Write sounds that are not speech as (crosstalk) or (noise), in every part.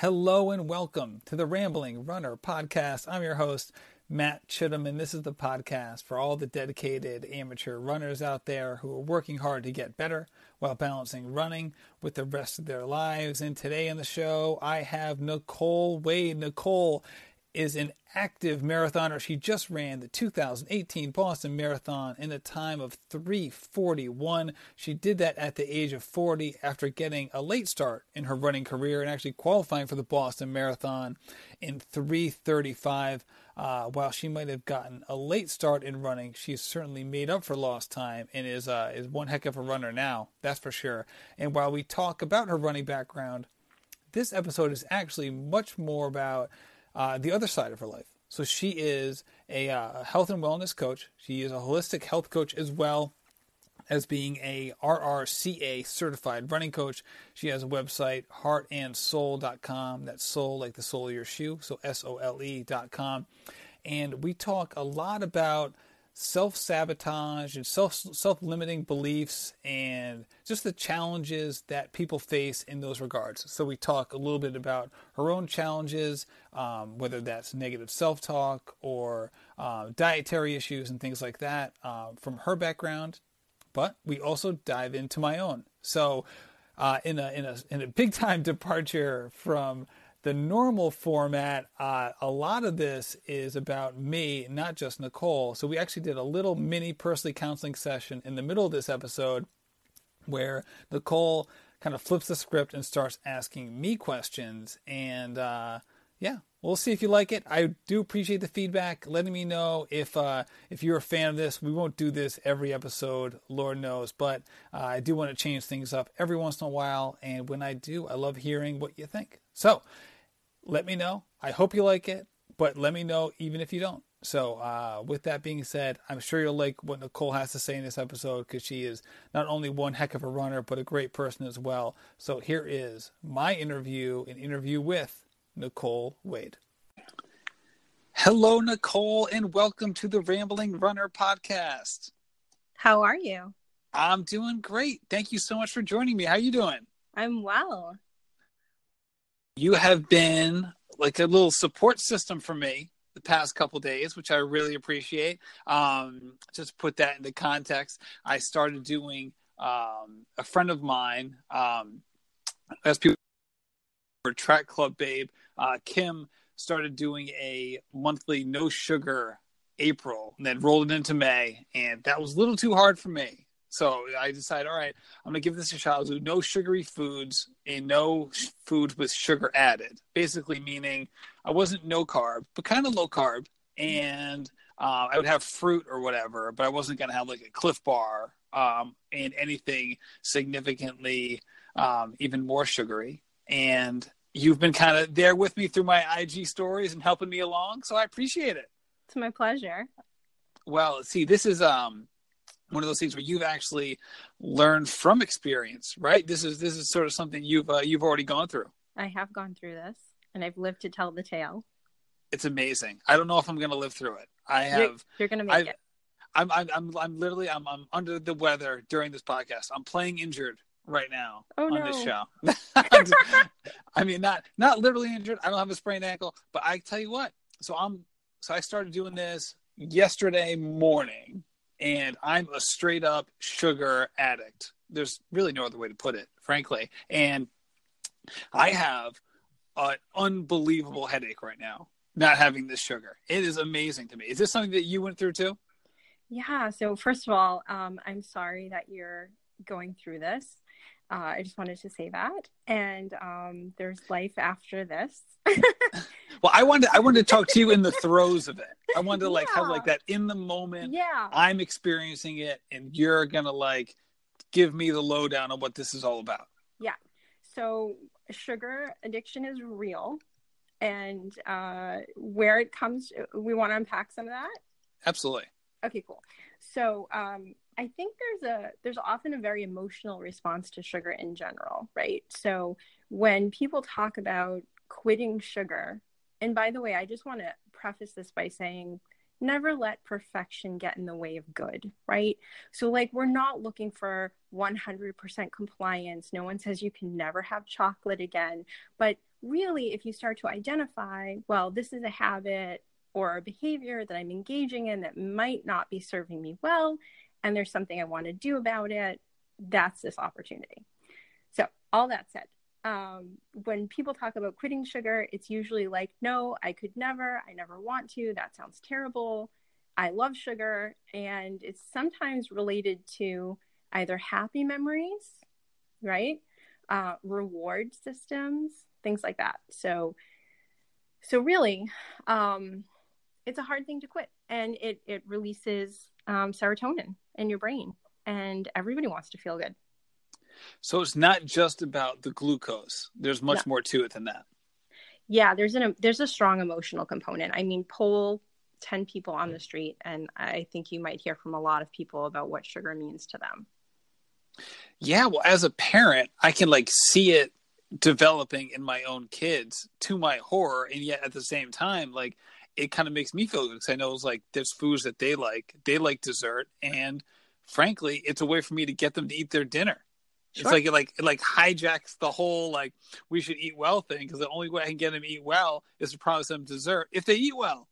Hello and welcome to the Rambling Runner podcast. I'm your host, Matt Chittum, and this is the podcast for all the dedicated amateur runners out there who are working hard to get better while balancing running with the rest of their lives. And today on the show, I have Nicole Wade. Nicole is an active marathoner. She just ran the 2018 Boston Marathon in a time of 341. She did that at the age of 40 after getting a late start in her running career and actually qualifying for the Boston Marathon in 335. Uh, while she might have gotten a late start in running, she's certainly made up for lost time and is uh, is one heck of a runner now. That's for sure. And while we talk about her running background, this episode is actually much more about uh, the other side of her life. So she is a uh, health and wellness coach. She is a holistic health coach as well as being a RRCA certified running coach. She has a website, heartandsole.com. That's soul like the sole of your shoe, so S O L E.com. And we talk a lot about self sabotage and self self limiting beliefs and just the challenges that people face in those regards. So we talk a little bit about her own challenges, um, whether that's negative self talk or uh, dietary issues and things like that uh, from her background. But we also dive into my own. So uh, in a in a in a big time (laughs) departure from the normal format, uh, a lot of this is about me, not just Nicole. So we actually did a little mini personally counseling session in the middle of this episode where Nicole kind of flips the script and starts asking me questions. And uh, yeah, we'll see if you like it. I do appreciate the feedback, letting me know if uh, if you're a fan of this. We won't do this every episode, Lord knows, but uh, I do want to change things up every once in a while. And when I do, I love hearing what you think. So let me know. I hope you like it, but let me know even if you don't. So, uh, with that being said, I'm sure you'll like what Nicole has to say in this episode because she is not only one heck of a runner, but a great person as well. So, here is my interview an interview with Nicole Wade. Hello, Nicole, and welcome to the Rambling Runner podcast. How are you? I'm doing great. Thank you so much for joining me. How are you doing? I'm well you have been like a little support system for me the past couple days, which I really appreciate. Um, just put that into context. I started doing um, a friend of mine, um, as people for Track Club Babe, uh, Kim started doing a monthly no sugar April and then rolled it into May, and that was a little too hard for me. So I decided, all right, I'm gonna give this a shot. I'll do no sugary foods and no foods with sugar added. Basically, meaning I wasn't no carb, but kind of low carb, and uh, I would have fruit or whatever, but I wasn't gonna have like a Clif Bar um, and anything significantly um, even more sugary. And you've been kind of there with me through my IG stories and helping me along, so I appreciate it. It's my pleasure. Well, see, this is um one of those things where you've actually learned from experience, right? This is this is sort of something you've uh, you've already gone through. I have gone through this, and I've lived to tell the tale. It's amazing. I don't know if I'm going to live through it. I have. You're, you're going to make I've, it. I'm, I'm I'm I'm literally I'm I'm under the weather during this podcast. I'm playing injured right now oh, on no. this show. (laughs) (laughs) I mean, not not literally injured. I don't have a sprained ankle, but I tell you what. So I'm so I started doing this yesterday morning and I'm a straight up sugar addict. There's really no other way to put it, frankly. And I have an unbelievable headache right now, not having this sugar. It is amazing to me. Is this something that you went through too? Yeah. So, first of all, um, I'm sorry that you're going through this. Uh, I just wanted to say that. And um, there's life after this. (laughs) well, I wanted I wanted to talk to you in the throes of it. I wanted to like yeah. have like that in the moment. Yeah. I'm experiencing it and you're gonna like give me the lowdown on what this is all about. Yeah. So sugar addiction is real. And uh, where it comes we want to unpack some of that. Absolutely. Okay, cool. So um, I think there's a there's often a very emotional response to sugar in general, right? So when people talk about quitting sugar, and by the way, I just want to preface this by saying never let perfection get in the way of good, right? So, like, we're not looking for 100% compliance. No one says you can never have chocolate again. But really, if you start to identify, well, this is a habit or a behavior that I'm engaging in that might not be serving me well, and there's something I want to do about it, that's this opportunity. So, all that said, um, when people talk about quitting sugar, it's usually like, no, I could never, I never want to, that sounds terrible. I love sugar. And it's sometimes related to either happy memories, right? Uh, reward systems, things like that. So, so really, um, it's a hard thing to quit and it, it releases um, serotonin in your brain and everybody wants to feel good. So it's not just about the glucose. There's much no. more to it than that. Yeah, there's an there's a strong emotional component. I mean, poll 10 people on the street and I think you might hear from a lot of people about what sugar means to them. Yeah, well as a parent, I can like see it developing in my own kids to my horror and yet at the same time like it kind of makes me feel good because I know it's like there's foods that they like. They like dessert and frankly, it's a way for me to get them to eat their dinner. Sure. It's like it like it like hijacks the whole like we should eat well thing because the only way I can get them to eat well is to promise them dessert if they eat well.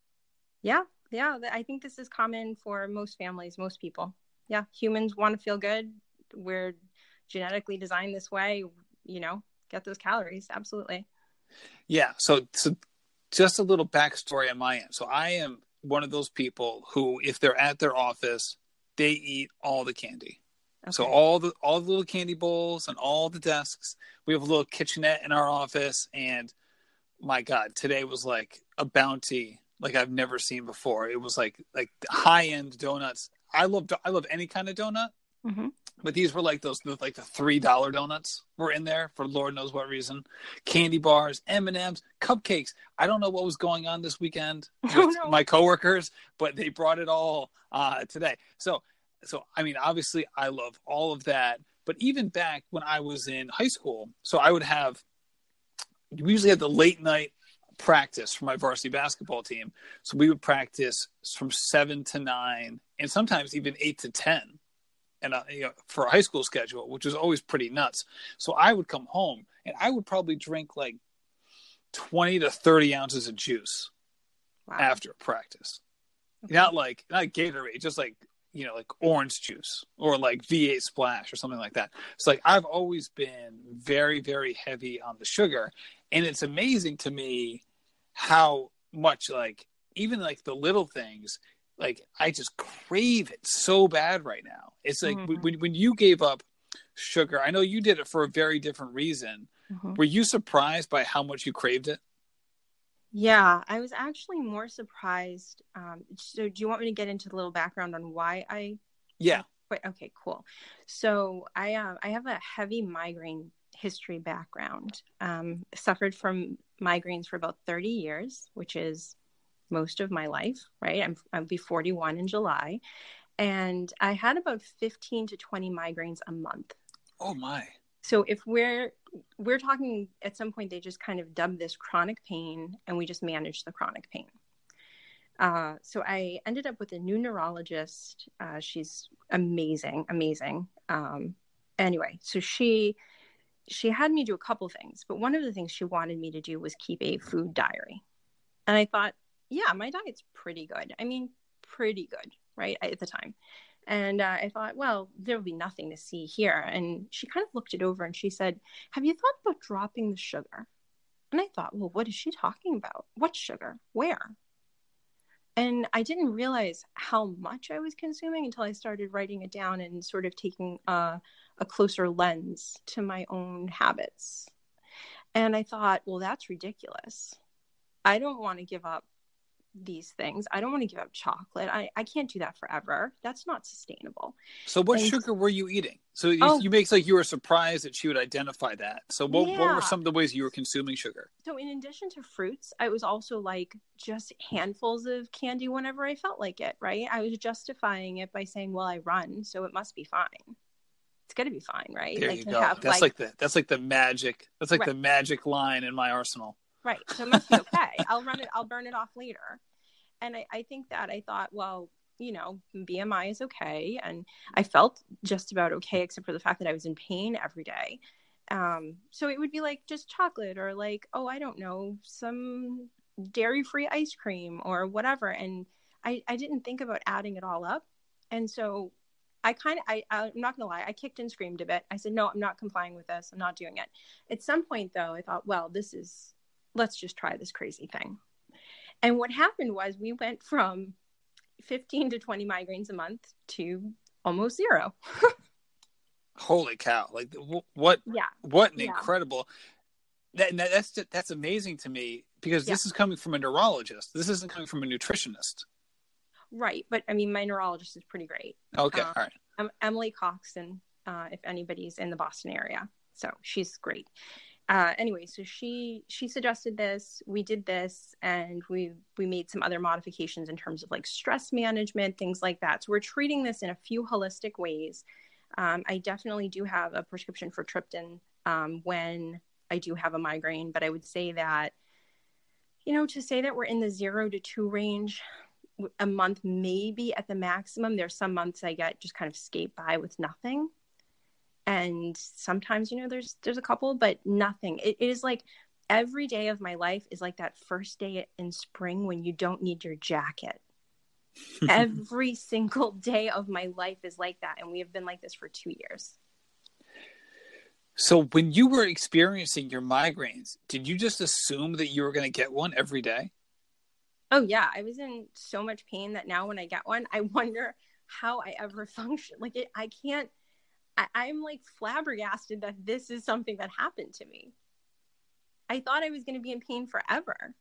Yeah, yeah. I think this is common for most families, most people. Yeah, humans want to feel good. We're genetically designed this way. You know, get those calories. Absolutely. Yeah. So, so just a little backstory on my end. So I am one of those people who, if they're at their office, they eat all the candy. Okay. So all the all the little candy bowls and all the desks. We have a little kitchenette in our office, and my God, today was like a bounty like I've never seen before. It was like like high end donuts. I love I love any kind of donut, mm-hmm. But these were like those like the three dollar donuts were in there for Lord knows what reason. Candy bars, M and M's, cupcakes. I don't know what was going on this weekend (laughs) with oh, no. my coworkers, but they brought it all uh, today. So so I mean, obviously, I love all of that. But even back when I was in high school, so I would have we usually had the late night practice for my varsity basketball team. So we would practice from seven to nine, and sometimes even eight to ten, and uh, you know, for a high school schedule, which was always pretty nuts. So I would come home and I would probably drink like twenty to thirty ounces of juice wow. after practice. Okay. Not like not Gatorade, just like you know, like orange juice or like V8 splash or something like that. It's like I've always been very, very heavy on the sugar. And it's amazing to me how much like even like the little things, like I just crave it so bad right now. It's like mm-hmm. when when you gave up sugar, I know you did it for a very different reason. Mm-hmm. Were you surprised by how much you craved it? Yeah, I was actually more surprised. Um, so, do you want me to get into the little background on why I? Yeah. Wait, okay, cool. So, I uh, I have a heavy migraine history background. Um, suffered from migraines for about thirty years, which is most of my life. Right, I'm I'll be forty one in July, and I had about fifteen to twenty migraines a month. Oh my! So if we're we're talking at some point they just kind of dubbed this chronic pain and we just managed the chronic pain. Uh, so I ended up with a new neurologist. Uh, she's amazing, amazing. Um, anyway, so she she had me do a couple things, but one of the things she wanted me to do was keep a food diary. And I thought, yeah, my diet's pretty good. I mean, pretty good, right? At the time. And uh, I thought, well, there'll be nothing to see here. And she kind of looked it over and she said, Have you thought about dropping the sugar? And I thought, well, what is she talking about? What sugar? Where? And I didn't realize how much I was consuming until I started writing it down and sort of taking a, a closer lens to my own habits. And I thought, well, that's ridiculous. I don't want to give up these things. I don't want to give up chocolate. I, I can't do that forever. That's not sustainable. So what and, sugar were you eating? So you, oh, you make like you were surprised that she would identify that. So what, yeah. what were some of the ways you were consuming sugar? So in addition to fruits, I was also like just handfuls of candy whenever I felt like it, right? I was justifying it by saying, well, I run, so it must be fine. It's gonna be fine, right? There like, you go. Have, that's like, like, the that's like the magic. That's like right. the magic line in my arsenal. Right. So it must be okay. I'll run it. I'll burn it off later. And I, I think that I thought, well, you know, BMI is okay. And I felt just about okay, except for the fact that I was in pain every day. Um, so it would be like just chocolate or like, oh, I don't know, some dairy free ice cream or whatever. And I, I didn't think about adding it all up. And so I kind of, I, I'm not going to lie, I kicked and screamed a bit. I said, no, I'm not complying with this. I'm not doing it. At some point, though, I thought, well, this is, let's just try this crazy thing. And what happened was we went from 15 to 20 migraines a month to almost zero. (laughs) Holy cow. Like what, yeah. what an yeah. incredible, that, that's, that's amazing to me because yeah. this is coming from a neurologist. This isn't coming from a nutritionist. Right. But I mean, my neurologist is pretty great. Okay. Um, All right. I'm Emily Coxon, uh, if anybody's in the Boston area. So she's great. Uh, anyway, so she she suggested this. We did this, and we we made some other modifications in terms of like stress management, things like that. So we're treating this in a few holistic ways. Um, I definitely do have a prescription for triptan um, when I do have a migraine, but I would say that you know to say that we're in the zero to two range a month maybe at the maximum there's some months i get just kind of skate by with nothing and sometimes you know there's there's a couple but nothing. It, it is like every day of my life is like that first day in spring when you don't need your jacket. (laughs) Every single day of my life is like that and we have been like this for two years. So when you were experiencing your migraines did you just assume that you were going to get one every day? Oh yeah. I was in so much pain that now when i get one i (laughs) wonder how i ever function. Like it i can't I, am like flabbergasted that this is something that happened to me. I thought I was going to be in pain forever.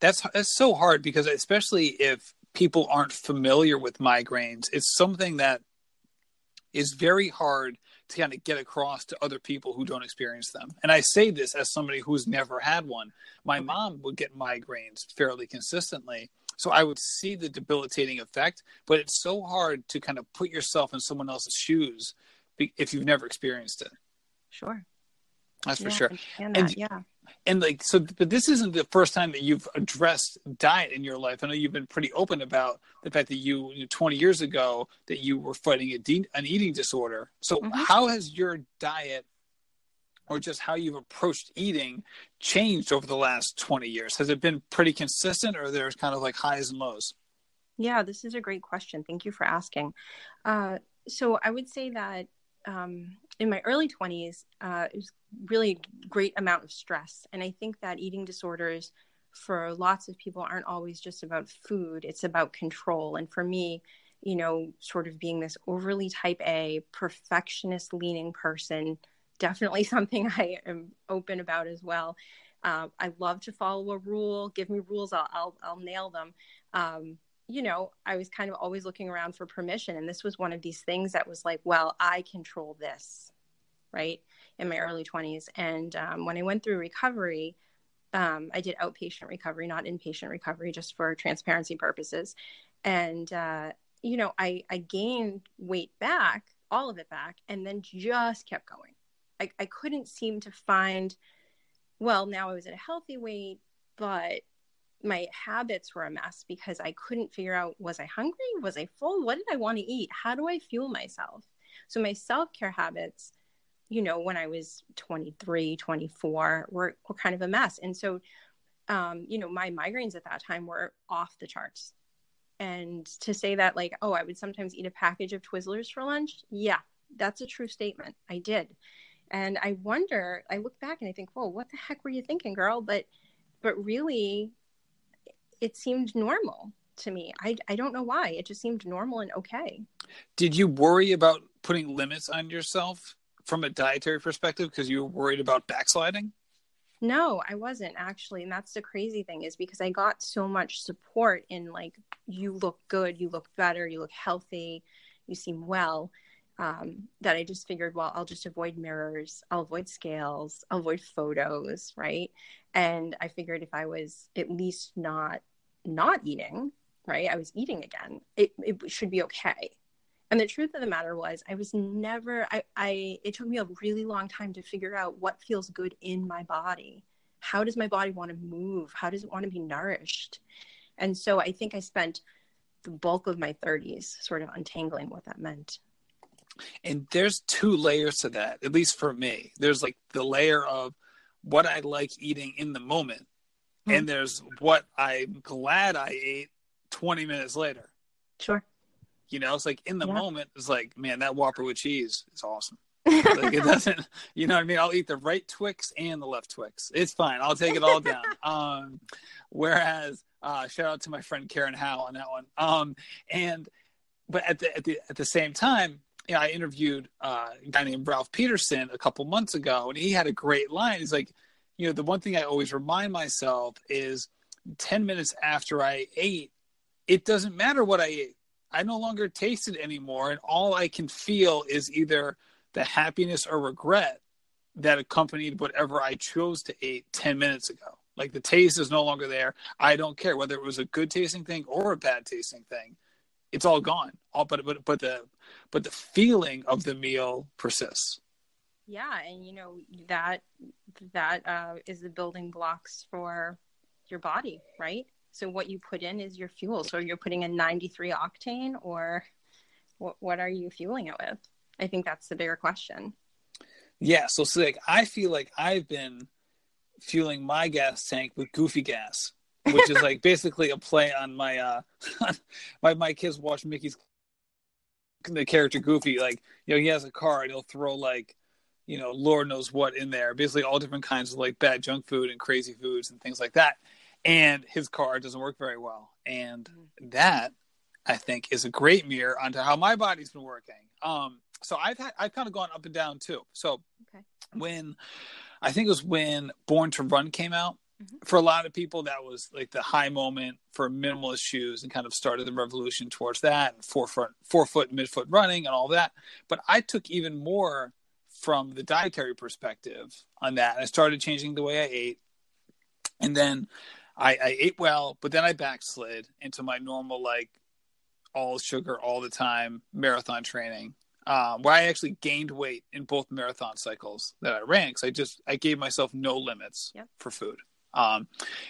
That's that's so hard because especially if people aren't familiar with migraines, it's something that is very hard to kind of get across to other people who don't experience them. And I say this as somebody who's never had one. My mom would get migraines fairly consistently so I would see the debilitating effect, but it's so hard to kind of put yourself in someone else's shoes if you've never experienced it. Sure. That's for sure. And, yeah. And like so, but this isn't the first time that you've addressed diet in your life. I know you've been pretty open about the fact that you, you know, 20 years ago that you were fighting a de- an eating disorder. So mm-hmm. how has your diet or just how you've approached eating changed over the last 20 years? Has it been pretty consistent or there's kind of like highs and lows? Yeah, this is a great question. Thank you for asking. Uh, so I would say that um, in my early 20s, uh, it was really a great amount of stress. And I think that eating disorders for lots of people aren't always just about food, it's about control. And for me, you know, sort of being this overly type A, perfectionist leaning person, definitely (laughs) something I am open about as well. Uh, I love to follow a rule. Give me rules, I'll I'll, I'll nail them. Um, you know, I was kind of always looking around for permission, and this was one of these things that was like, well, I control this, right? In my early twenties, and um, when I went through recovery, um, I did outpatient recovery, not inpatient recovery, just for transparency purposes, and uh, you know, I I gained weight back, all of it back, and then just kept going I, I couldn't seem to find well now i was at a healthy weight but my habits were a mess because i couldn't figure out was i hungry? Was i full? What did i want to eat? How do i fuel myself? So my self-care habits you know when i was 23 24 were, were kind of a mess. And so um, you know my migraines at that time were off the charts. And to say that like oh i would sometimes eat a package of twizzlers for lunch? Yeah that's a true statement. I did and I wonder, I look back and I think, whoa, what the heck were you thinking, girl? But but really it seemed normal to me. I I don't know why. It just seemed normal and okay. Did you worry about putting limits on yourself from a dietary perspective because you were worried about backsliding? No, I wasn't actually. And that's the crazy thing is because I got so much support in like, you look good, you look better, you look healthy, you seem well um, that I just figured, well, I'll just avoid mirrors, I'll avoid scales, I'll avoid photos, right? And I figured if I was at least not not eating, right, I was eating again, it, it should be okay. And the truth of the matter was, I was never. I, I it took me a really long time to figure out what feels good in my body. How does my body want to move? How does it want to be nourished? And so I think I spent the bulk of my 30s sort of untangling what that meant. And there's two layers to that, at least for me. There's like the layer of what I like eating in the moment, mm-hmm. and there's what I'm glad I ate 20 minutes later. Sure. You know, it's like in the yeah. moment, it's like, man, that Whopper with cheese is awesome. (laughs) like it doesn't, you know what I mean? I'll eat the right Twix and the left Twix. It's fine. I'll take it all down. (laughs) Um, whereas, uh, shout out to my friend Karen Howe on that one. Um, and, but at the, at the, at the same time, you know, I interviewed uh, a guy named Ralph Peterson a couple months ago, and he had a great line. He's like, you know, the one thing I always remind myself is 10 minutes after I ate, it doesn't matter what I ate. I no longer taste it anymore. And all I can feel is either the happiness or regret that accompanied whatever I chose to eat 10 minutes ago. Like the taste is no longer there. I don't care whether it was a good tasting thing or a bad tasting thing. It's all gone. All but but but the but the feeling of the meal persists. Yeah, and you know that that uh, is the building blocks for your body, right? So what you put in is your fuel. So you're putting in 93 octane, or what? What are you fueling it with? I think that's the bigger question. Yeah. So, so like, I feel like I've been fueling my gas tank with Goofy gas, which is (laughs) like basically a play on my uh, (laughs) my my kids watch Mickey's the character Goofy. Like, you know, he has a car and he'll throw like you know, Lord knows what in there. Basically, all different kinds of like bad junk food and crazy foods and things like that and his car doesn't work very well. And mm-hmm. that I think is a great mirror onto how my body's been working. Um, so I've had I've kind of gone up and down too. So okay. when I think it was when Born to Run came out, mm-hmm. for a lot of people that was like the high moment for minimalist shoes and kind of started the revolution towards that and forefoot forefoot midfoot running and all that. But I took even more from the dietary perspective on that. I started changing the way I ate. And then I, I ate well, but then I backslid into my normal like all sugar all the time marathon training, um, where I actually gained weight in both marathon cycles that I ran because I just I gave myself no limits yep. for food. Um,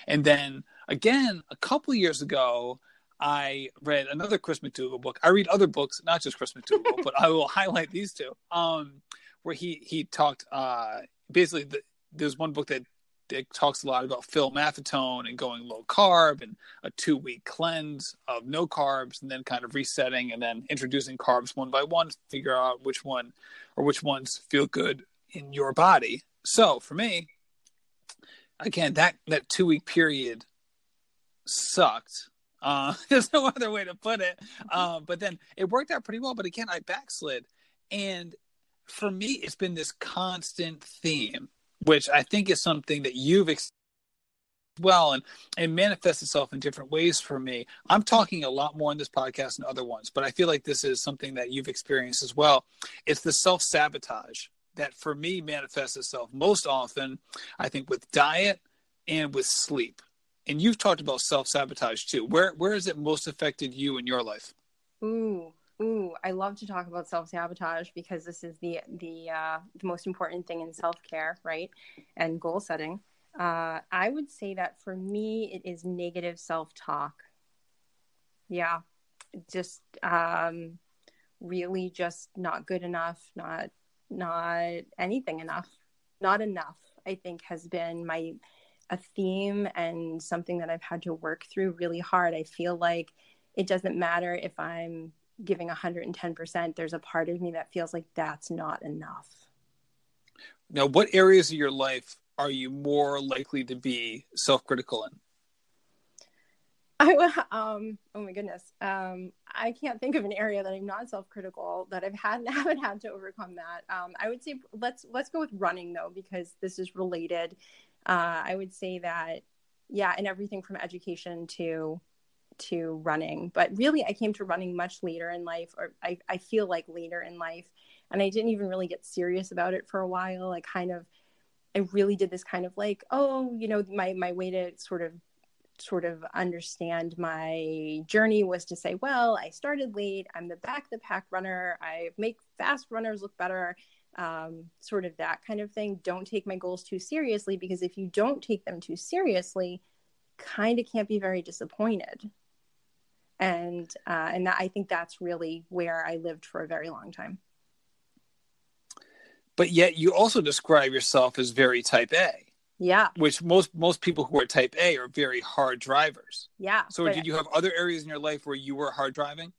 and then again, a couple years ago, I read another Chris McDougall book. I read other books, not just Chris McDougall, (laughs) but I will highlight these two. Um, where he he talked uh, basically the, there's one book that it talks a lot about Phil Maffetone and going low carb and a two week cleanse of no carbs and then kind of resetting and then introducing carbs one by one to figure out which one or which ones feel good in your body. So for me, again, that, that two week period sucked. Uh, (laughs) there's no other way to put it. Uh, but then it worked out pretty well. But again, I backslid. And for me, it's been this constant theme which I think is something that you've ex- well and and manifests itself in different ways for me. I'm talking a lot more in this podcast than other ones, but I feel like this is something that you've experienced as well. It's the self sabotage that for me manifests itself most often, I think, with diet and with sleep. And you've talked about self sabotage too. Where where has it most affected you in your life? Ooh, Ooh, I love to talk about self sabotage because this is the the uh, the most important thing in self care, right? And goal setting. Uh, I would say that for me, it is negative self talk. Yeah, just um, really just not good enough, not not anything enough, not enough. I think has been my a theme and something that I've had to work through really hard. I feel like it doesn't matter if I'm giving 110%, there's a part of me that feels like that's not enough. Now, what areas of your life are you more likely to be self critical in? I um oh my goodness. Um I can't think of an area that I'm not self-critical that I've had (laughs) haven't had to overcome that. Um I would say let's let's go with running though because this is related. Uh I would say that yeah and everything from education to to running. But really i came to running much later in life or I, I feel like later in life and i didn't even really get serious about it for a while. I kind of i really did this kind of like oh you know my my way to sort of sort of understand my journey was to say well i started late i'm the back the pack runner i make fast runners look better um, sort of that kind of thing don't take my goals too seriously because if you don't take them too seriously kind of can't be very disappointed. And uh, and that, I think that's really where I lived for a very long time. But yet, you also describe yourself as very type A. Yeah. Which most most people who are type A are very hard drivers. Yeah. So did you have other areas in your life where you were hard driving?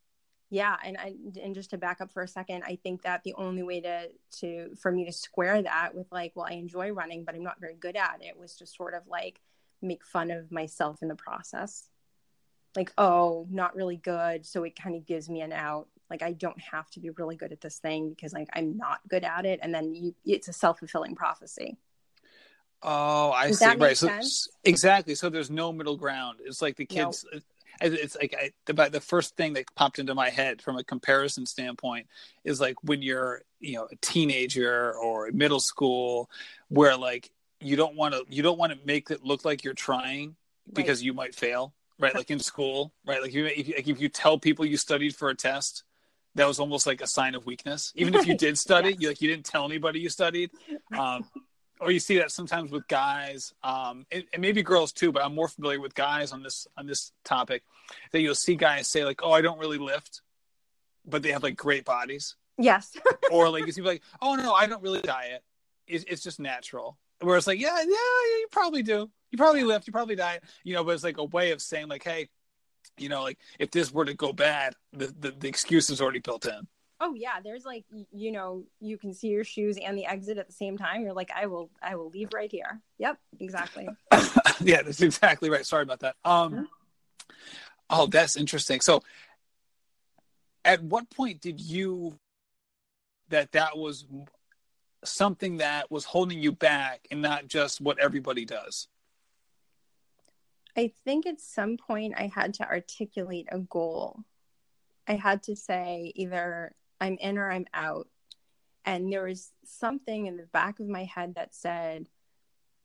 Yeah, and I and just to back up for a second, I think that the only way to to for me to square that with like, well, I enjoy running, but I'm not very good at it, was to sort of like make fun of myself in the process. Like, oh, not really good, so it kind of gives me an out. Like I don't have to be really good at this thing because like I'm not good at it, and then you, it's a self fulfilling prophecy. Oh, I Does see. Right. So sense? exactly. So there's no middle ground. It's like the kids. It's like I, the, the first thing that popped into my head from a comparison standpoint is like when you're you know a teenager or middle school, where like you don't want to you don't want to make it look like you're trying because you might fail. Right. Like in school. Right. Like you if, you- like if you tell people you studied for a test. That was almost like a sign of weakness. Even if you did study, Yes. you like you didn't tell anybody you studied. Um, or you see that sometimes with guys um, and, and maybe girls too but i'm more familiar with guys on this on this topic that you'll see guys say like oh i don't really lift but they have like great bodies. Yes. (laughs) or like you see like oh no i don't really diet. It's, it's just natural. Where it's like yeah, yeah yeah you probably do. You probably lift you probably diet you know but it's like a way of saying like hey you know like if this were to go bad the, the, the excuse is already built in oh yeah, there's like you know you can see your shoes and the exit at the same time. You're like, I will I will leave right here. Yep, exactly. (laughs) yeah, that's exactly right. Sorry about that. Um, oh, that's interesting. So, at what point did you that that was something that was holding you back, and not just what everybody does? I think at some point I had to articulate a goal. I had to say either I'm in or I'm out. And there was something in the back of my head that said,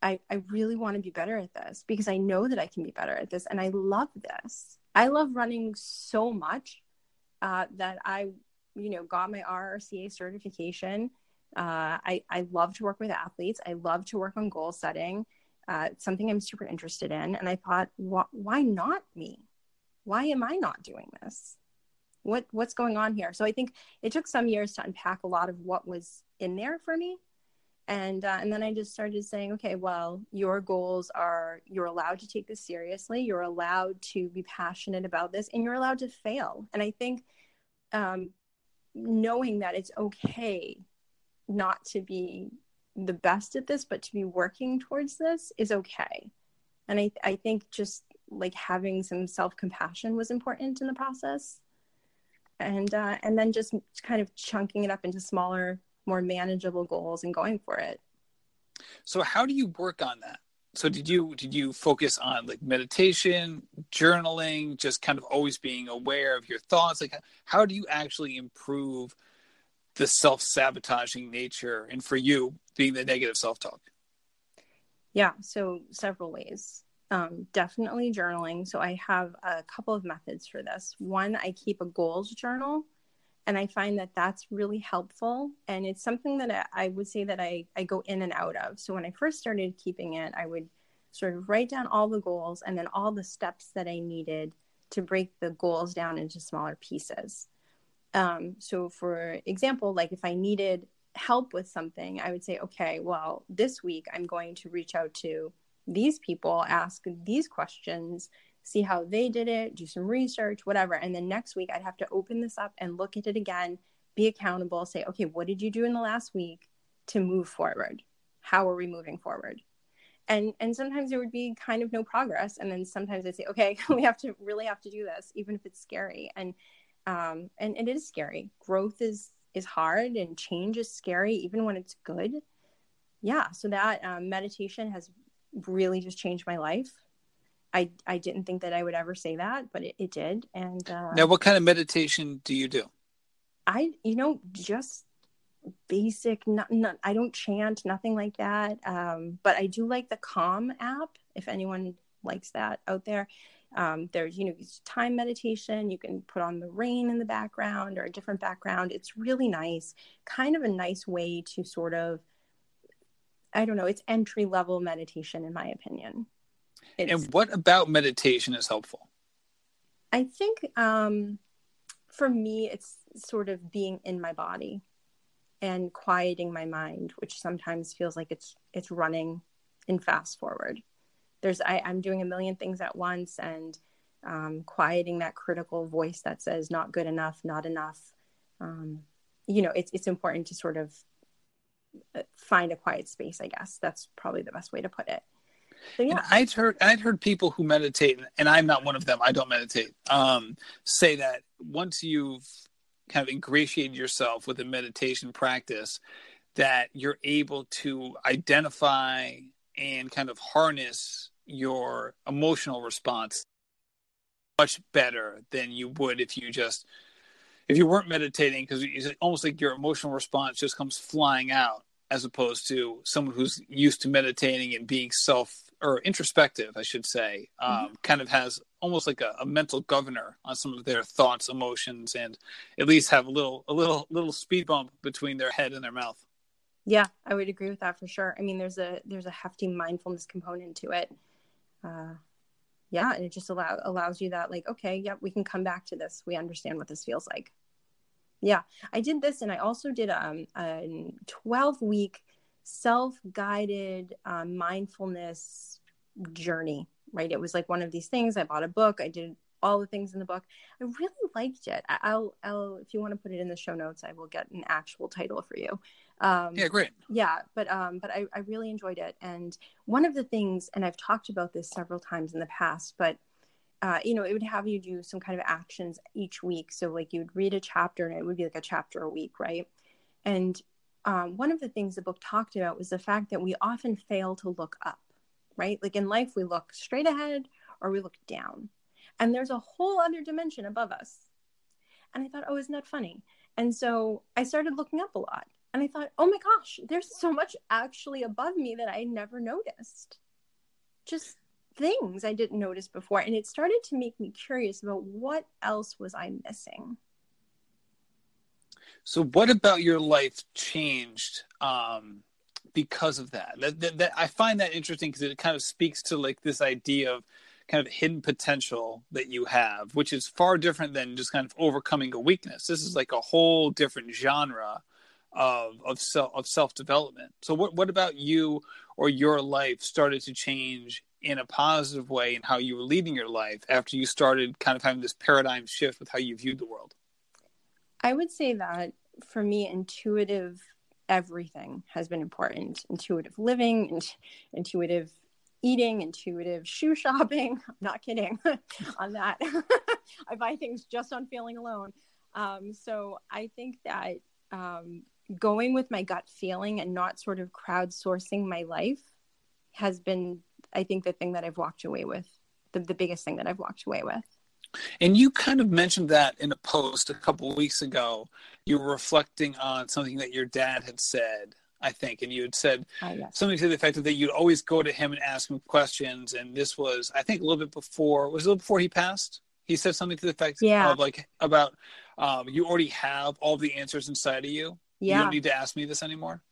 I, I really want to be better at this because I know that I can be better at this. And I love this. I love running so much uh, that I, you know, got my RRCA certification. Uh, I, I love to work with athletes. I love to work on goal setting uh, something I'm super interested in. And I thought, wh- why not me? Why am I not doing this? What what's going on here? So I think it took some years to unpack a lot of what was in there for me, and uh, and then I just started saying, okay, well, your goals are you're allowed to take this seriously. You're allowed to be passionate about this, and you're allowed to fail. And I think um, knowing that it's okay not to be the best at this, but to be working towards this is okay. And I, I think just like having some self compassion was important in the process. And, uh, and then just kind of chunking it up into smaller, more manageable goals and going for it. So, how do you work on that? So, did you did you focus on like meditation, journaling, just kind of always being aware of your thoughts? Like, how do you actually improve the self sabotaging nature, and for you being the negative self talk? Yeah, so several ways. Um, definitely journaling. So I have a couple of methods for this. One, I keep a goals journal, and I find that that's really helpful. And it's something that I, would say that I, I go in and out of. So when I first started keeping it, I would sort of write down all the goals and then all the steps that I needed to break the goals down into smaller pieces. Um, so, for example, like if I needed help with something, I would say, okay, well, this week I'm going to reach out to these people, ask these questions, see how they did it, do some research, whatever. And then next week I'd have to open this up and look at it again, be accountable, say, okay, what did you do in the last week to move forward? How are we moving forward? And and sometimes there would be kind of no progress. And then sometimes I'd say, okay, (laughs) we have to really have to do this, even if it's scary. And um, and, and it is scary. Growth is is hard and change is scary even when it's good yeah so that um, meditation has really just changed my life. I i didn't think that i would ever say that but it, it did. And uh, Now, what kind of meditation do you do? i you know just basic not, not i don't chant nothing like that. Um, but i do like the calm app if anyone likes that out there. Um, there's you know time meditation. You can put on the rain in the background or a different background. It's really nice kind of a nice way to sort of i don't know it's entry level meditation in my opinion It's, And what about meditation is helpful? I think um, for me, it's sort of being in my body and quieting my mind, which sometimes feels like it's it's running in fast forward. There's I, I'm doing a million things at once and um, quieting that critical voice that says not good enough, not enough. Um, you know, it's it's important to sort of find a quiet space. I guess that's probably the best way to put it. So, yeah, I'd heard I'd heard people who meditate, and I'm not one of them. I don't meditate. Um, say that once you've kind of ingratiated yourself with a meditation practice, that you're able to identify and kind of harness your emotional response much better than you would if you just if you weren't meditating because it's almost like your emotional response just comes flying out as opposed to someone who's used to meditating and being self or introspective i should say um, kind of has almost like a, a mental governor on some of their thoughts emotions and at least have a little a little little speed bump between their head and their mouth Yeah, I would agree with that for sure. I mean, there's a there's a hefty mindfulness component to it. Uh, yeah, and it just allow allows you that like, okay, yep, we can come back to this. We understand what this feels like. Yeah, I did this, and I also did um, a 12 week self guided um, mindfulness journey. Right, it was like one of these things. I bought a book. I did all the things in the book. I really liked it. I'll, I'll, if you want to put it in the show notes, I will get an actual title for you. Um, yeah great yeah but um but I, I really enjoyed it and one of the things and i've talked about this several times in the past but uh, you know it would have you do some kind of actions each week. So like you would read a chapter and it would be like a chapter a week right? And um, one of the things the book talked about was the fact that we often fail to look up right? Like in life we look straight ahead or we look down. And there's a whole other dimension above us. And i thought oh isn't that funny? And so i started looking up a lot. And I thought, oh my gosh, there's so much actually above me that I never noticed. Just things I didn't notice before. And it started to make me curious about what else was I missing. So, what about your life changed um, because of that? That, that, that? I find that interesting because it kind of speaks to like this idea of kind of hidden potential that you have, which is far different than just kind of overcoming a weakness. This is like a whole different genre of of self of self development. So, what what about you or your life started to change in a positive way in how you were leading your life after you started kind of having this paradigm shift with how you viewed the world? I would say that for me, intuitive everything has been important. Intuitive living, intuitive eating, intuitive shoe shopping. (laughs) I'm not kidding (laughs) on that. (laughs) I buy things just on feeling alone. Um, so I think that um, going with my gut feeling and not sort of crowdsourcing my life has been, I think, the thing that I've walked away with, the, the biggest thing that I've walked away with. And you kind of mentioned that in a post a couple of weeks ago. You were reflecting on something that your dad had said, I think, and you had said Uh, yes. something to the effect that you'd always go to him and ask him questions. And this was, I think, a little bit before. Was it a little before he passed? He said something to the effect Yeah. of like about um, you already have all the answers inside of you. Yeah. You don't need to ask me this anymore.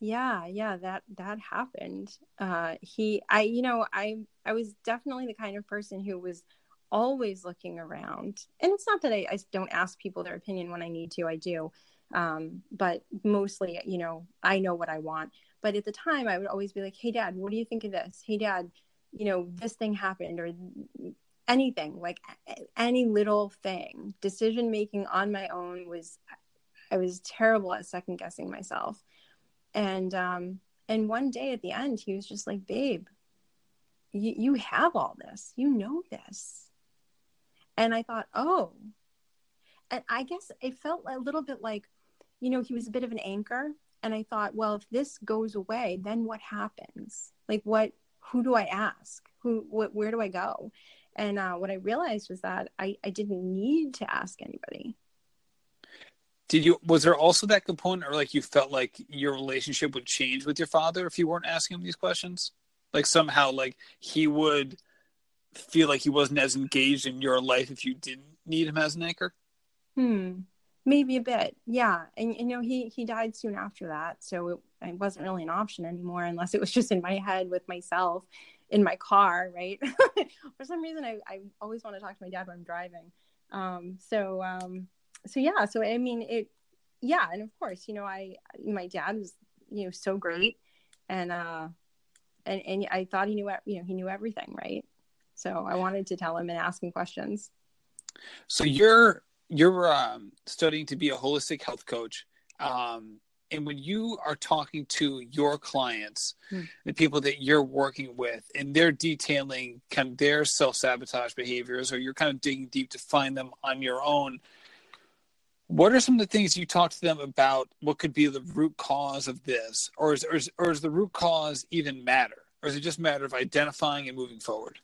Yeah yeah that that happened. Uh he i you know i i was definitely the kind of person who was always looking around. And it's not that I, I don't ask people their opinion when i need to i do. Um but mostly you know i know what i want. But at the time i would always be like hey dad what do you think of this? Hey dad you know this thing happened or anything like any little thing. Decision making on my own was i was terrible at second guessing myself and um and one day at the end he was just like babe you, you have all this. You know this. And i thought oh. And i guess it felt a little bit like you know he was a bit of an anchor. And i thought well if this goes away then what happens? Like what who do i ask? Who what, where do i go? And uh, what i realized was that I, I didn't need to ask anybody Did you? Was there also that component, or like you felt like your relationship would change with your father if you weren't asking him these questions? Like somehow, like he would feel like he wasn't as engaged in your life if you didn't need him as an anchor. Hmm. Maybe a bit, yeah. And you know, he he died soon after that, so it, it wasn't really an option anymore, unless it was just in my head with myself. in my car, right? (laughs) For some reason, I, I always want to talk to my dad when I'm driving. Um, so, um, so yeah, so I mean, it, yeah. And of course, you know, I, my dad was, you know, so great. And, uh, and, and I thought he knew, you know, he knew everything, right? So I wanted to tell him and ask him questions. So you're, you're um, studying to be a holistic health coach. Um, and when you are talking to your clients mm. the people that you're working with and they're detailing kind of their self-sabotage behaviors or you're kind of digging deep to find them on your own what are some of the things you talk to them about what could be the root cause of this or is, or is, or is the root cause even matter or is it just a matter of identifying and moving forward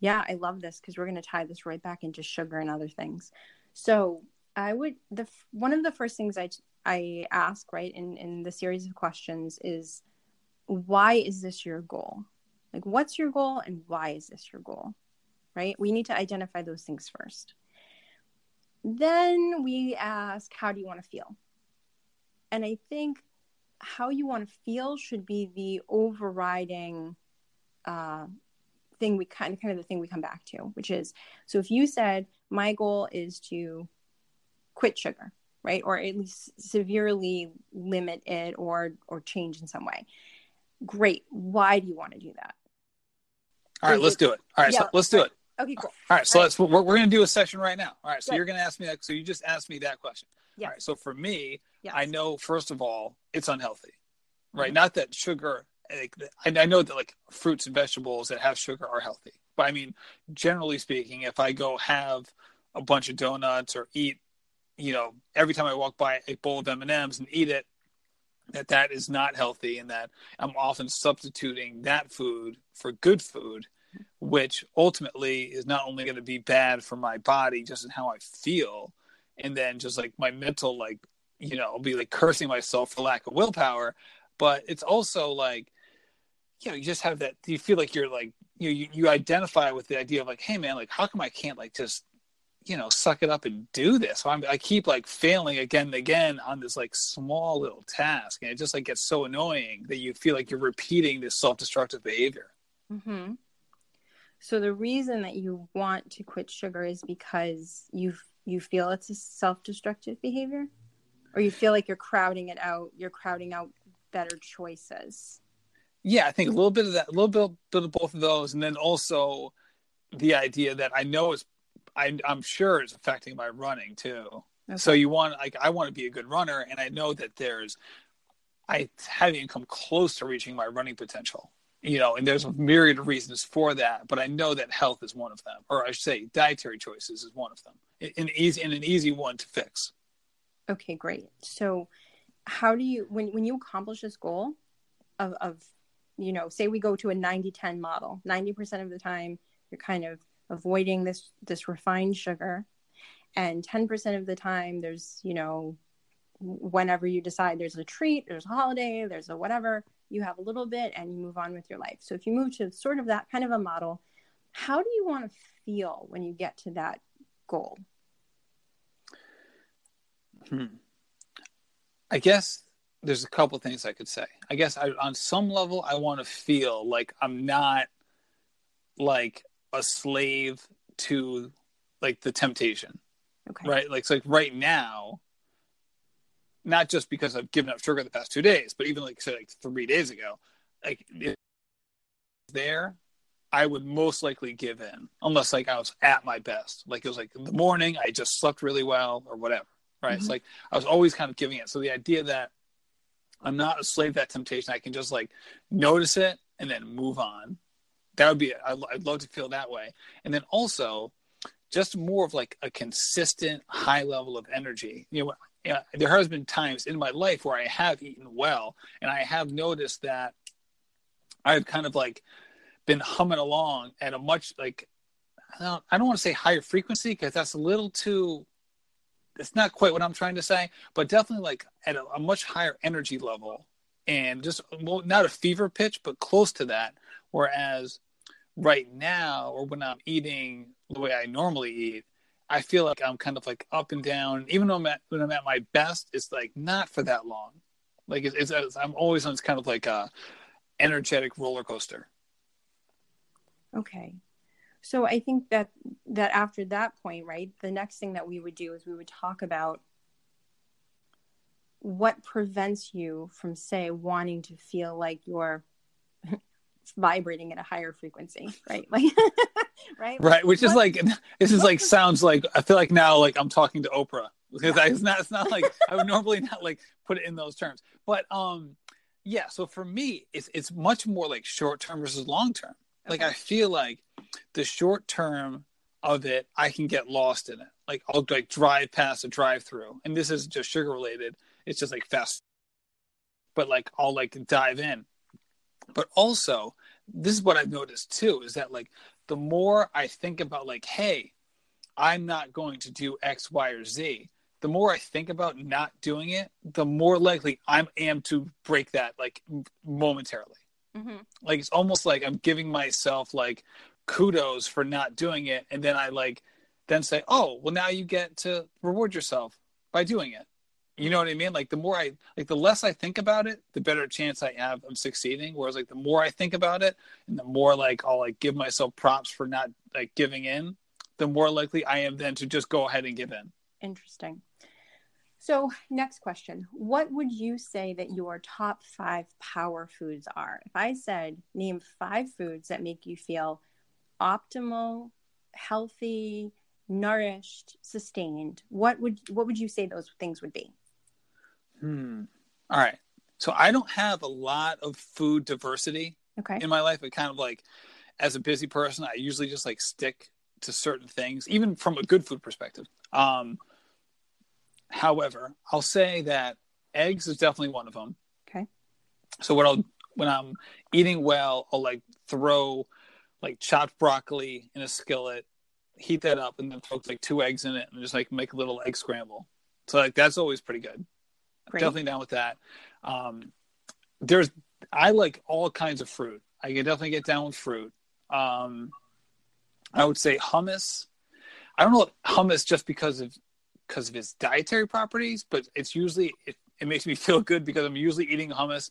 yeah i love this because we're going to tie this right back into sugar and other things so i would the one of the first things i I ask, right, in, in the series of questions is why is this your goal? Like, what's your goal and why is this your goal? Right? We need to identify those things first. Then we ask, how do you want to feel? And I think how you want to feel should be the overriding uh, thing we kind of kind of the thing we come back to, which is so if you said my goal is to quit sugar, right? Or at least severely limit it or or change in some way. Great. Why do you want to do that? All right Is let's it, do it. All right yeah, so let's do it okay cool all right so all let's we're, we're going to do a session right now all right so Good. you're going to ask me that so you just asked me that question yeah. all right so for me yes. i know first of all it's unhealthy right mm-hmm. not that sugar like, I, I know that like fruits and vegetables that have sugar are healthy but i mean generally speaking if i go have a bunch of donuts or eat you know, every time I walk by a bowl of M and M's and eat it, that that is not healthy, and that I'm often substituting that food for good food, which ultimately is not only going to be bad for my body, just in how I feel, and then just like my mental, like you know, I'll be like cursing myself for lack of willpower, but it's also like, you know, you just have that. You feel like you're like you you, you identify with the idea of like, hey man, like how come I can't like just you know suck it up and do this so I'm, i keep like failing again and again on this like small little task and it just like gets so annoying that you feel like you're repeating this self-destructive behavior mm-hmm. So the reason that you want to quit sugar is because you you feel it's a self-destructive behavior or you feel like you're crowding it out you're crowding out better choices yeah i think a little bit of that a little bit, bit of both of those and then also the idea that i know is I, I'm sure it's affecting my running too. Okay. So you want like I want to be a good runner, and I know that there's I haven't even come close to reaching my running potential. You know, and there's a myriad of reasons for that, but I know that health is one of them, or I should say, dietary choices is one of them, an easy and an easy one to fix. Okay, great. So, how do you when when you accomplish this goal of of you know, say we go to a 90-10 model, 90% of the time you're kind of avoiding this this refined sugar and 10% of the time there's you know whenever you decide there's a treat there's a holiday there's a whatever you have a little bit and you move on with your life so if you move to sort of that kind of a model how do you want to feel when you get to that goal hmm. i guess there's a couple things i could say i guess I, on some level i want to feel like i'm not like a slave to like the temptation. Okay. Right? Like, so like right now, not just because I've given up sugar the past two days, but even like say like three days ago, like there, I would most likely give in unless like I was at my best. Like it was like in the morning, I just slept really well or whatever. Right. Mm-hmm. It's like I was always kind of giving it. So the idea that I'm not a slave to that temptation, I can just like notice it and then move on that would be I'd, I'd love to feel that way and then also just more of like a consistent high level of energy you know there has been times in my life where i have eaten well and i have noticed that i've kind of like been humming along at a much like i don't, I don't want to say higher frequency because that's a little too it's not quite what i'm trying to say but definitely like at a, a much higher energy level and just well, not a fever pitch but close to that. Whereas right now or when I'm eating the way I normally eat, I feel like I'm kind of like up and down. Even though I'm at, when I'm at my best, it's like not for that long. Like it's, it's, I'm always on this kind of like a energetic roller coaster. Okay. So I think that that after that point, right, the next thing that we would do is we would talk about what prevents you from say wanting to feel like you're vibrating at a higher frequency, right? (laughs) Like right? Right, which What- is like this is like sounds like I feel like now like I'm talking to Oprah because I, it's not it's not like I would normally not like put it in those terms. But um yeah, so for me it's it's much more like short term versus long term. Like I feel like the short term of it I can get lost in it. Like I'll like drive past a drive through and this is just sugar related. It's just like fast but like I'll like dive in. But also, this is what I've noticed too is that like the more I think about like, hey, I'm not going to do X, Y, or Z, the more I think about not doing it, the more likely I am to break that like momentarily. Mhm. Like it's almost like I'm giving myself like kudos for not doing it, and then I like then say, oh, well now you get to reward yourself by doing it. You know what I mean? Like the more I like the less I think about it, the better chance I have of succeeding. Whereas like the more I think about it and the more like I'll like give myself props for not like giving in, the more likely I am then to just go ahead and give in. Interesting. So, next question. What would you say that your top five power foods are? If I said, name five foods that make you feel optimal, healthy, nourished, sustained, what would what would you say those things would be? Hmm. All right. So I don't have a lot of food diversity Okay. in my life. But kind of like, as a busy person, I usually just like stick to certain things, even from a good food perspective. Um, however, I'll say that eggs is definitely one of them. Okay. So what I'll when I'm eating well, I'll like throw like chopped broccoli in a skillet, heat that up, and then throw like two eggs in it, and just like make a little egg scramble. So like that's always pretty good. Great. Definitely down with that. Um, there's I like all kinds of fruit. I can definitely get down with fruit. Um, I would say hummus. I don't know if hummus just because of because of its dietary properties, but it's usually it, it makes me feel good because I'm usually eating hummus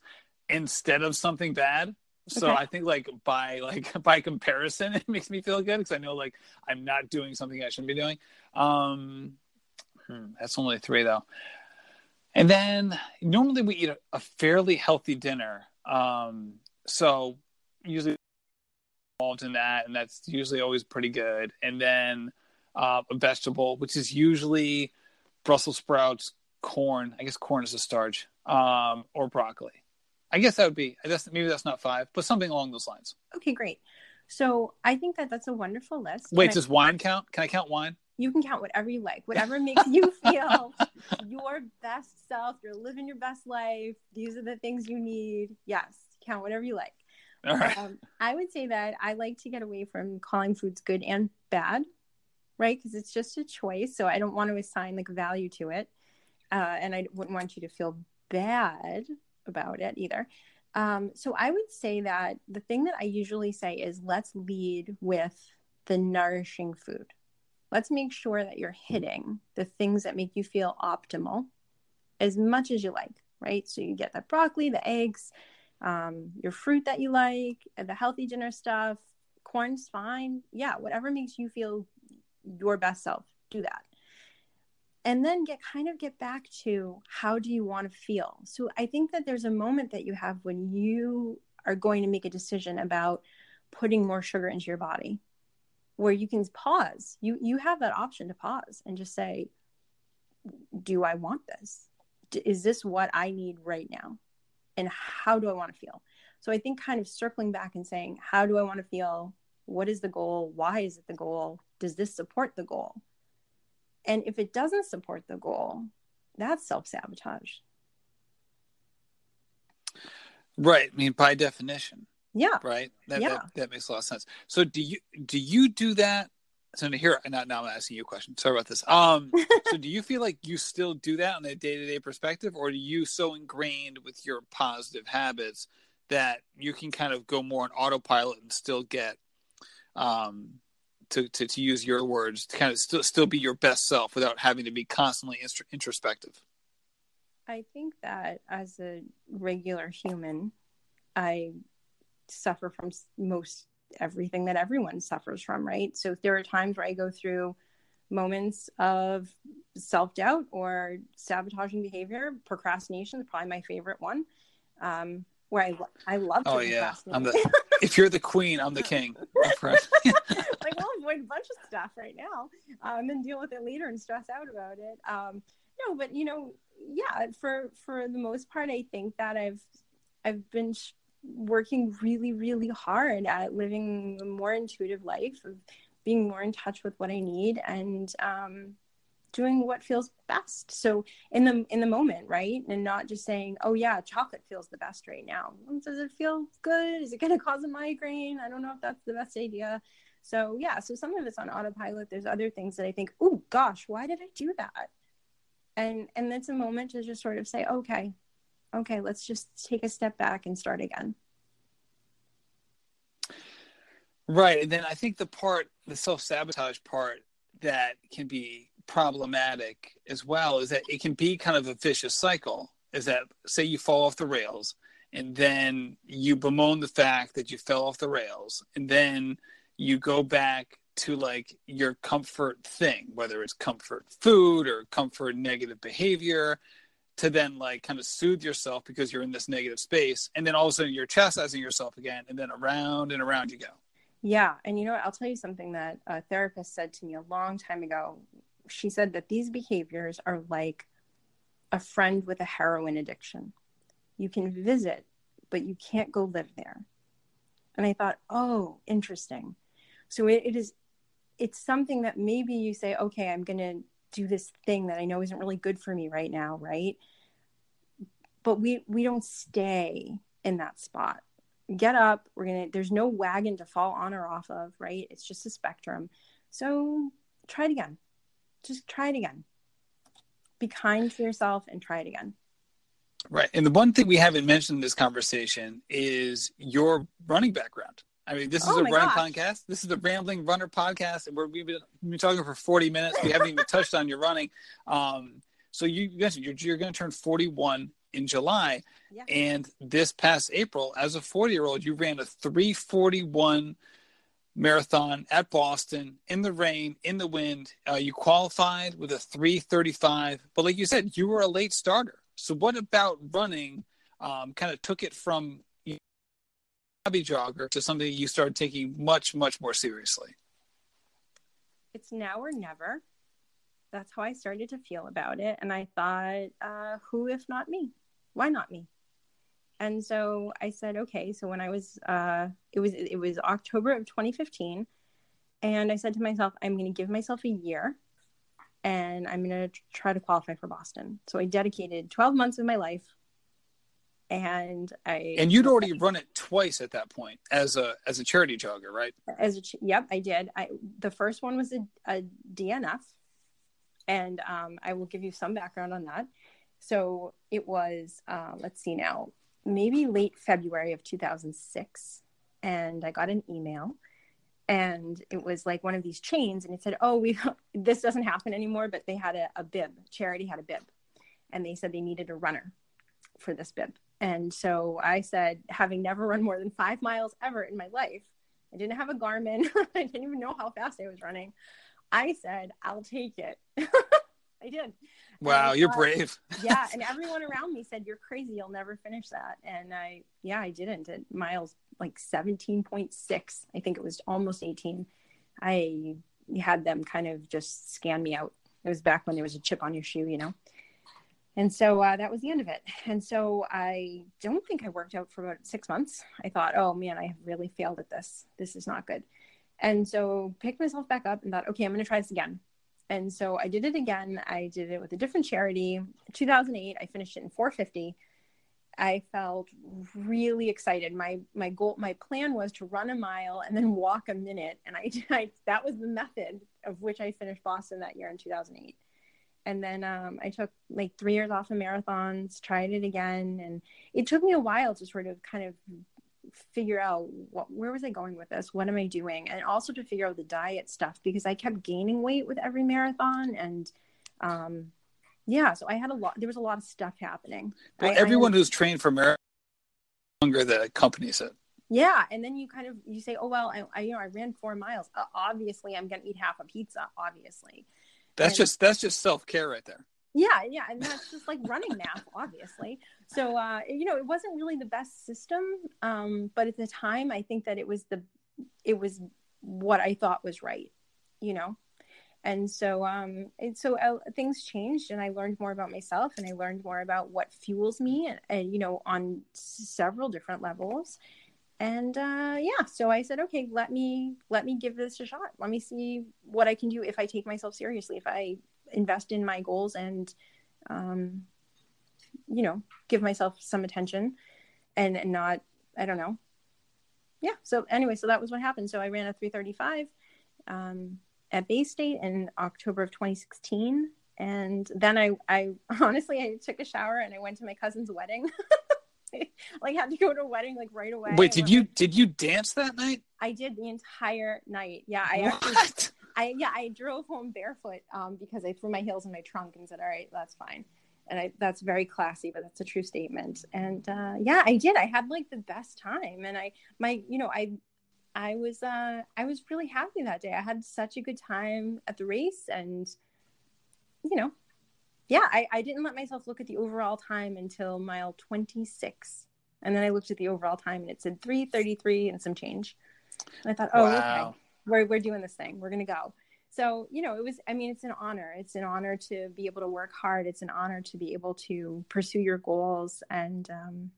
instead of something bad. So Okay. I think like by like (laughs) by comparison, (laughs) it makes me feel good because I know like I'm not doing something I shouldn't be doing. Um, hmm, that's only three though. And then normally we eat a, a fairly healthy dinner. Um, so usually involved in that, and that's usually always pretty good. And then uh, a vegetable, which is usually Brussels sprouts, corn. I guess corn is a starch, um, or broccoli. I guess that would be. I guess maybe that's not five, but something along those lines. Okay, great. So, I think that that's a wonderful list. Wait, And I- does wine count? Can I count wine? You can count whatever you like, (laughs) whatever makes you feel your best self. You're living your best life. These are the things you need. Yes, count whatever you like. All right. Um, I would say that I like to get away from calling foods good and bad, right? Because it's just a choice. So I don't want to assign like value to it. Uh, and I wouldn't want you to feel bad about it either. Um, so I would say that the thing that I usually say is let's lead with the nourishing food. Let's make sure that you're hitting the things that make you feel optimal as much as you like, right? So you get the broccoli, the eggs, um, your fruit that you like, the healthy dinner stuff. Corn's fine. Yeah, whatever makes you feel your best self, do that. And then get kind of get back to how do you want to feel? So I think that there's a moment that you have when you are going to make a decision about putting more sugar into your body where you can pause. You you have that option to pause and just say, do I want this? Is this what I need right now? And how do I want to feel? So I think kind of circling back and saying, how do I want to feel? What is the goal? Why is it the goal? Does this support the goal? And if it doesn't support the goal, that's self sabotage. Right. I mean, by definition, Yeah. right? That, Yeah. that that makes a lot of sense. So do you do you do that? So here now, now I'm asking you a question. Sorry about this. Um, (laughs) so do you feel like you still do that on a day to day perspective, or are you so ingrained with your positive habits that you can kind of go more on autopilot and still get, um, to, to, to use your words, to kind of still still be your best self without having to be constantly introspective? I think that as a regular human, I suffer from most everything that everyone suffers from, right? So there are times where I go through moments of self doubt or sabotaging behavior. Procrastination is probably my favorite one. Um, where I I love. oh yeah, I'm the. (laughs) if you're the queen, I'm the king. (laughs) like (laughs) we'll avoid a bunch of stuff right now, um, and then deal with it later and stress out about it. Um, no, but you know, yeah, for for the most part, I think that I've I've been sh- working really, really hard at living a more intuitive life of being more in touch with what I need and um, doing what feels best. So in the in the moment, right, and not just saying, "Oh yeah, chocolate feels the best right now." Does it feel good? Is it going (laughs) to cause a migraine? I don't know if that's the best idea. So yeah, so some of it's on autopilot. There's other things that I think, "Oh gosh, why did I do that?" And and it's a moment to just sort of say, "Okay, okay, let's just take a step back and start again." Right. And then I think the part, the self sabotage part that can be problematic as well is that it can be kind of a vicious cycle. Is that, say, you fall off the rails and then you bemoan the fact that you fell off the rails and then you go back to like your comfort thing, whether it's comfort food or comfort negative behavior, to then like kind of soothe yourself because you're in this negative space. And then all of a sudden you're chastising yourself again. And then around and around you go. Yeah. And you know what? I'll tell you something that a therapist said to me a long time ago. She said that these behaviors are like a friend with a heroin addiction. You can visit, but you can't go live there. And I thought, oh, interesting. So it, it is, it's something that maybe you say, okay, I'm going to do this thing that I know isn't really good for me right now, right? But we we don't stay in that spot. Get up we're gonna there's no wagon to fall on or off of right? It's just a spectrum. So try it again. Just try it again. Be kind to yourself and try it again. Right. And the one thing we haven't mentioned in this conversation is your running background i mean this is oh a running gosh. podcast this is the rambling runner podcast and we're, we've been, we've been talking for 40 minutes we haven't even touched on your running um, so you mentioned you're, you're going to turn 41 in July. Yeah. And this past April, as a 40 year old, you ran a 341 marathon at Boston in the rain, in the wind. Uh, you qualified with a 335. But like you said, you were a late starter. So what about running um, kind of took it from hobby jogger to something you started taking much, much more seriously? It's now or never. That's how I started to feel about it. And I thought, uh, who if not me? why not me? And so I said, okay. So when I was, uh, it was, it was October of 2015. And I said to myself, I'm going to give myself a year and I'm going to try to qualify for Boston. So I dedicated 12 months of my life and I and you'd already run it twice at that point as a as a charity jogger, right? As a yep, I did. I the first one was a, a DNF, and um, I will give you some background on that. So it was, uh, let's see now, maybe late February of 2006. And I got an email and it was like one of these chains and it said, oh, we, (laughs) this doesn't happen anymore, but they had a, a bib, charity had a bib. And they said they needed a runner for this bib. And so I said, having never run more than five miles ever in my life, I didn't have a Garmin. (laughs) I didn't even know how fast I was running. I said, I'll take it. (laughs) I did. Wow, you're brave. (laughs) yeah, and everyone around me said you're crazy. You'll never finish that. And I, yeah, I didn't. At miles like 17.6, I think it was almost 18. I had them kind of just scan me out. It was back when there was a chip on your shoe, you know. And so uh, that was the end of it. And so I don't think I worked out for about six months. I thought, oh man, I really failed at this. This is not good. And so picked myself back up and thought, okay, I'm going to try this again. And so I did it again. I did it with a different charity. 2008, I finished it in 450. I felt really excited. My my goal, my plan was to run a mile and then walk a minute, and I, (laughs) I that was the method of which I finished Boston that year in 2008. And then um, I took like three years off of marathons, tried it again, and it took me a while to sort of kind of figure out what where was I going with this? What am I doing? And also to figure out the diet stuff because I kept gaining weight with every marathon and um yeah, so I had a lot there was a lot of stuff happening. Well, I, everyone I had, who's trained for marathon longer that accompanies it. Yeah, and then you kind of you say, "Oh well, I, I you know I ran four miles. Uh, obviously, I'm going to eat half a pizza. Obviously." That's And- just that's just self care right there. Yeah, yeah, and that's just like running math, (laughs) obviously. So uh, you know, it wasn't really the best system, um, but at the time, I think that it was the it was what I thought was right, you know. And so, um, and so uh, things changed, and I learned more about myself, and I learned more about what fuels me, and, and you know, on several different levels. And uh, yeah, so I said, okay, let me let me give this a shot. Let me see what I can do if I take myself seriously, if I invest in my goals and um, you know give myself some attention and, and not i don't know. Yeah so anyway so that was what happened. So i ran a 335 um, at bay state in october of 2016 and then i i (laughs) honestly i took a shower and i went to my cousin's wedding (laughs) (laughs) like had to go to a wedding like right away Wait, did you with- did you dance that night? i did the entire night yeah i actually what? I yeah, I drove home barefoot um, because I threw my heels in my trunk and said, "All right, that's fine." And I, that's very classy, but that's a true statement. And uh, yeah, I did. I had like the best time, and I my you know I I was uh, I was really happy that day. I had such a good time at the race, and you know, yeah, I, I didn't let myself look at the overall time until mile twenty six, and then I looked at the overall time, and it said three thirty three and some change. And I thought, oh, okay. We're, we're doing this thing. We're gonna go. So you know it was i mean it's an honor. It's an honor to be able to work hard. It's an honor to be able to pursue your goals. And um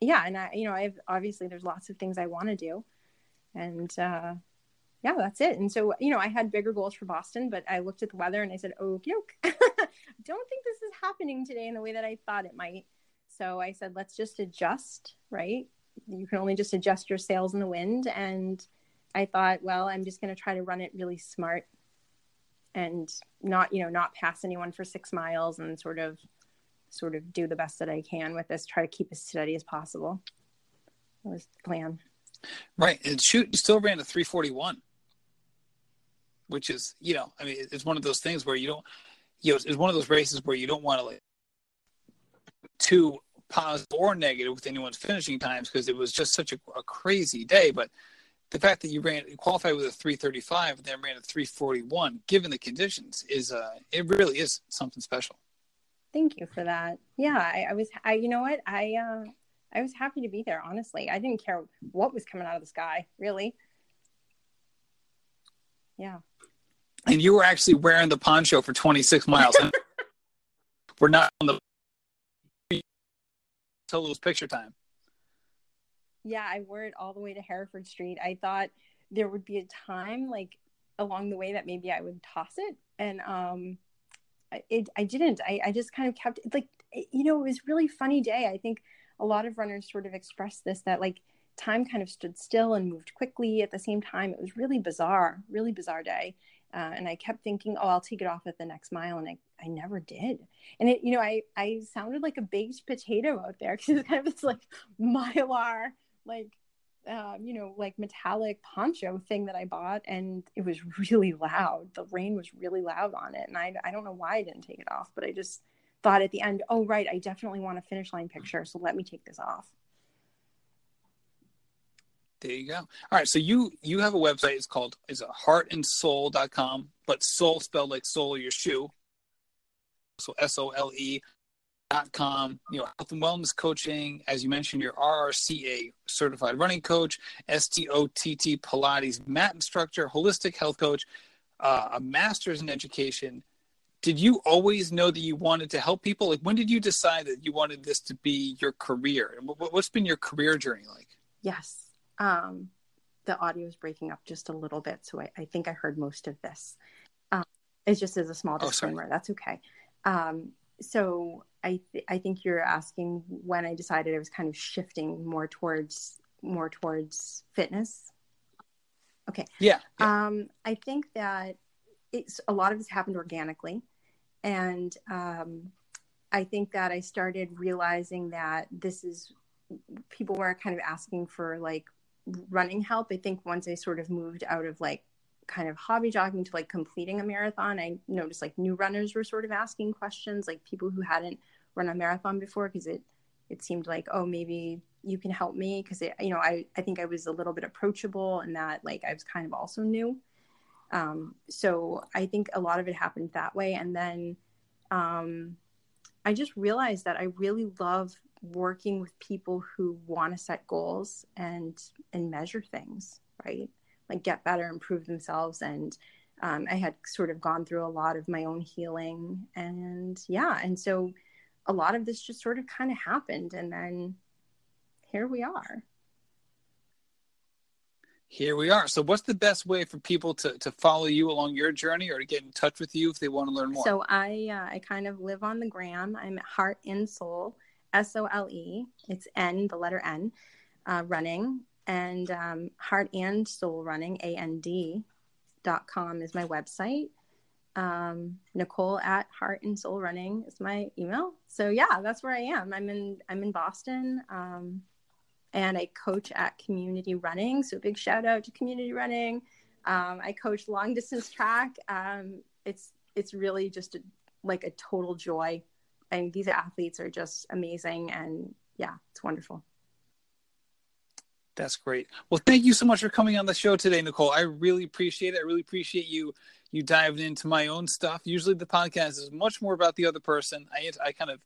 yeah and i you know i've obviously there's lots of things i want to do. And uh yeah that's it. And so you know i had bigger goals for boston but i looked at the weather and i said oh yoke (laughs) don't think this is happening today in the way that i thought it might so i said let's just adjust right you can only just adjust your sails in the wind and I thought, well, I'm just going to try to run it really smart and not, you know, not pass anyone for six miles and sort of, sort of do the best that I can with this. Try to keep as steady as possible. That was the plan. Right, and shoot, still ran a 341, which is you know, I mean, it's one of those things where you don't, you know, it's one of those races where you don't want to like too positive or negative with anyone's finishing times because it was just such a, a crazy day, but. The fact that you ran you qualified with a 335 and then ran a 341, given the conditions, is uh, it really is something special. Thank you for that. Yeah, I, I was, I, you know what, I, uh, I was happy to be there. Honestly, I didn't care what was coming out of the sky, really. Yeah. And you were actually wearing the poncho for 26 miles. (laughs) we're not on the until it was picture time. yeah, I wore it all the way to Hereford Street. I thought there would be a time like along the way that maybe I would toss it, and um, I- it I didn't. I I just kind of kept it like you know it was a really funny day. I think a lot of runners sort of expressed this that like time kind of stood still and moved quickly at the same time. It was really bizarre, really bizarre day. Uh, and I kept thinking, oh, I'll take it off at the next mile, and I, I never did. And it, you know, I, I sounded like a baked potato out there (laughs) because it's kind of this like mylar like um, you know like metallic poncho thing that i bought and it was really loud the rain was really loud on it and I, I don't know why i didn't take it off but i just thought at the end oh right i definitely want a finish line picture so let me take this off There you go. All right, so you you have a website. It's called is it heartandsole.com, but soul spelled like sole your shoe. So S O L E dot com. You know, health and wellness coaching. As you mentioned, you're RRCA certified running coach, STOTT Pilates mat instructor, holistic health coach, uh, a master's in education. Did you always know that you wanted to help people? Like, when did you decide that you wanted this to be your career? And what- what's been your career journey like? yes um, the audio is breaking up just a little bit so i, I think i heard most of this um, it's just as a small Oh, disclaimer that's okay um, so I, th- I think you're asking when i decided i was kind of shifting more towards more towards fitness Yeah. yeah. Um, I think that it's a lot of this happened organically, and um, I think that I started realizing that this is people were kind of asking for like running help. I think once I sort of moved out of like kind of hobby jogging to like completing a marathon, I noticed like new runners were sort of asking questions, like people who hadn't run a marathon before, because it it seemed like oh maybe you can help me because you know I I think I was a little bit approachable and that like I was kind of also new. Um, so I think a lot of it happened that way, and then um, I just realized that I really love working with people who want to set goals and and measure things, right? Like get better, improve themselves, and um, I had sort of gone through a lot of my own healing, and yeah, and so a lot of this just sort of kind of happened, and then here we are. Here we are. So, what's the best way for people to, to follow you along your journey or to get in touch with you if they want to learn more? So, I uh, I kind of live on the gram. I'm at Heart and Sole, S O L E. It's N, the letter N, uh, running, and um, Heart and Sole Running, A N D, dot com is my website. Um, Nicole at Heart and Sole Running is my email. So yeah, that's where I am. I'm in I'm in Boston. Um, and I coach at Community Running. So big shout out to Community Running. Um, I coach long distance track. Um, it's it's really just a, like a total joy, and these athletes are just amazing. And yeah, it's wonderful. That's great. Well, thank you so much for coming on the show today, Nicole. I really appreciate it. I really appreciate you you diving into my own stuff. Usually, the podcast is much more about the other person. I I kind of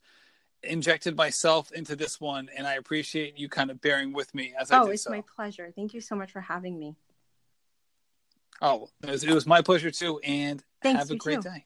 injected myself into this one, and I appreciate you kind of bearing with me as I oh, it's so. my pleasure. Thank you so much for having me. Oh, it was, it was my pleasure too, and Thanks, have a great too. day.